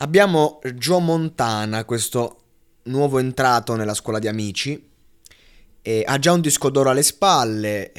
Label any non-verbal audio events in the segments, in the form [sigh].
Abbiamo Joe Montana, questo nuovo entrato nella scuola di amici. E ha già un disco d'oro alle spalle,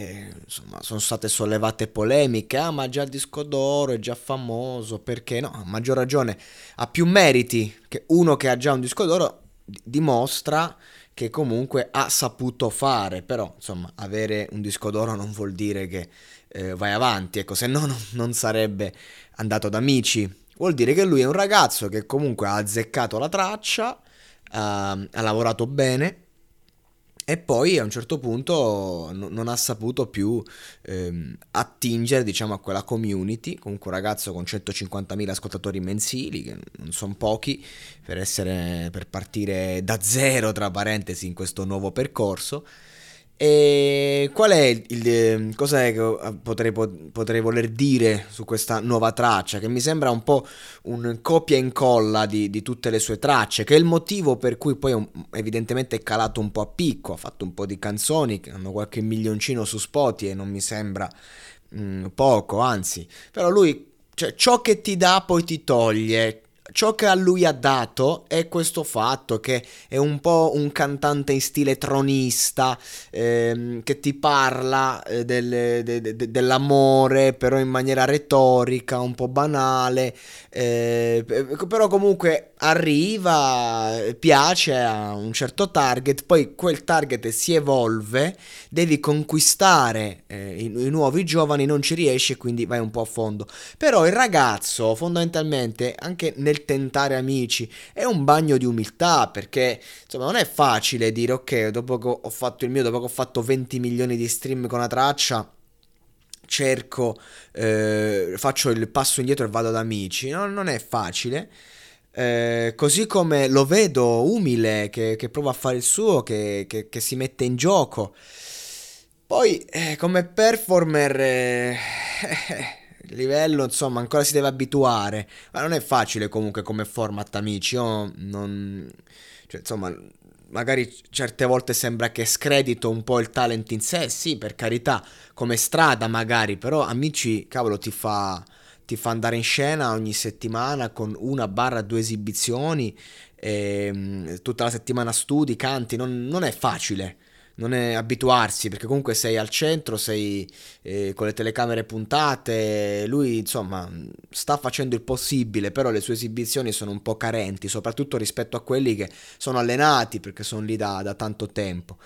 insomma, sono state sollevate polemiche. Ah, ma già il disco d'oro è già famoso, perché no? A maggior ragione ha più meriti che uno che ha già un disco d'oro dimostra che comunque ha saputo fare, però insomma avere un disco d'oro non vuol dire che eh, vai avanti, ecco, se no non sarebbe andato ad amici, vuol dire che lui è un ragazzo che comunque ha azzeccato la traccia, uh, ha lavorato bene e poi a un certo punto non ha saputo più ehm, attingere diciamo a quella community. Comunque un ragazzo con 150.000 ascoltatori mensili che non sono pochi per essere per partire da zero tra parentesi in questo nuovo percorso e qual è il, il cos'è che eh, potrei, potrei, voler dire su questa nuova traccia? Che mi sembra un po' un copia e incolla di, di, tutte le sue tracce, che è il motivo per cui poi evidentemente è calato un po' a picco, ha fatto un po' di canzoni che hanno qualche milioncino su Spotify e non mi sembra mh, mm, poco, anzi, però lui, cioè, ciò che ti dà poi ti toglie, ciò che a lui ha dato è questo fatto che è un po' un cantante in stile tronista ehm, che ti parla eh, del, de, de, dell'amore però in maniera retorica un po' banale eh, però comunque arriva piace a un certo target poi quel target si evolve devi conquistare eh, i, i nuovi giovani non ci riesci e quindi vai un po' a fondo. Però il ragazzo fondamentalmente anche nel tentare amici, è un bagno di umiltà perché insomma non è facile dire ok, dopo che ho fatto il mio, dopo che ho fatto 20 milioni di stream con una traccia, cerco, eh, faccio il passo indietro e vado ad amici, no, non è facile. Eh, così come lo vedo umile, che, che, prova a fare il suo, che, che, che si mette in gioco. Poi, eh, come performer, eh, [laughs] il livello insomma ancora si deve abituare. Ma non è facile comunque come format amici io non cioè, insomma magari certe volte sembra che scredito un po' il talent in sé sì per carità come strada magari però amici cavolo ti fa ti fa andare in scena ogni settimana con una barra due esibizioni e, ehm, tutta la settimana studi canti non, non è facile non è abituarsi perché comunque sei al centro, sei eh, con le telecamere puntate, lui insomma sta facendo il possibile, però le sue esibizioni sono un po' carenti, soprattutto rispetto a quelli che sono allenati perché sono lì da, da tanto tempo.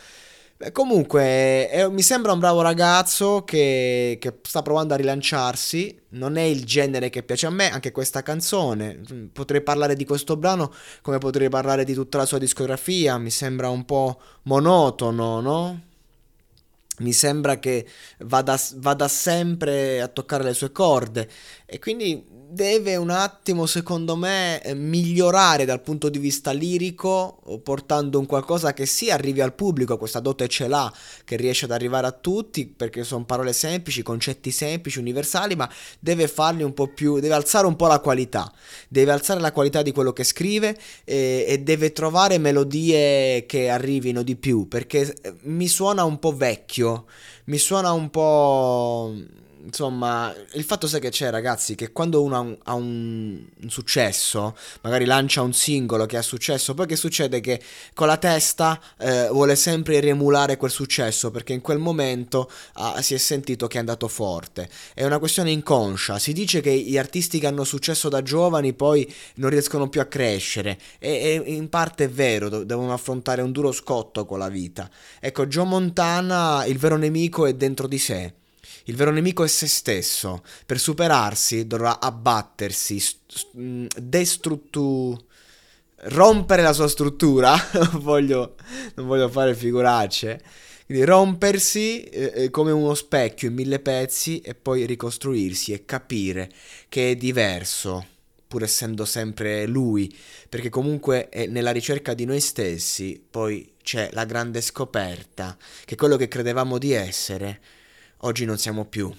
Comunque, è, mi sembra un bravo ragazzo che, che, sta provando a rilanciarsi. Non è il genere che piace a me, anche questa canzone. Potrei parlare di questo brano come potrei parlare di tutta la sua discografia. Mi sembra un po' monotono, no? Mi sembra che vada, vada, sempre a toccare le sue corde. E quindi deve un attimo, secondo me, eh, migliorare dal punto di vista lirico, portando un qualcosa che sì arrivi al pubblico, questa dote ce l'ha, che riesce ad arrivare a tutti, perché sono parole semplici, concetti semplici, universali, ma deve farli un po' più, deve alzare un po' la qualità, deve alzare la qualità di quello che scrive e, e deve trovare melodie che arrivino di più, perché eh, mi suona un po' vecchio, mi suona un po' insomma, il fatto sai che c'è, ragazzi, che quando uno ha un, ha un, successo, magari lancia un singolo che ha successo, poi che succede? Che con la testa eh, vuole sempre riemulare quel successo perché in quel momento ah, si è sentito che è andato forte. È una questione inconscia. Si dice che gli artisti che hanno successo da giovani poi non riescono più a crescere e, e in parte è vero, devono affrontare un duro scotto con la vita. Ecco, Joe Montana, il vero nemico è dentro di sé il vero nemico è se stesso. Per superarsi dovrà abbattersi, st- mm, destruttu- rompere la sua struttura. [laughs] non, voglio, non voglio fare figuracce. Quindi rompersi eh, eh, come uno specchio in mille pezzi e poi ricostruirsi e capire che è diverso, pur essendo sempre lui, perché comunque è nella ricerca di noi stessi poi c'è la grande scoperta che quello che credevamo di essere oggi non siamo più.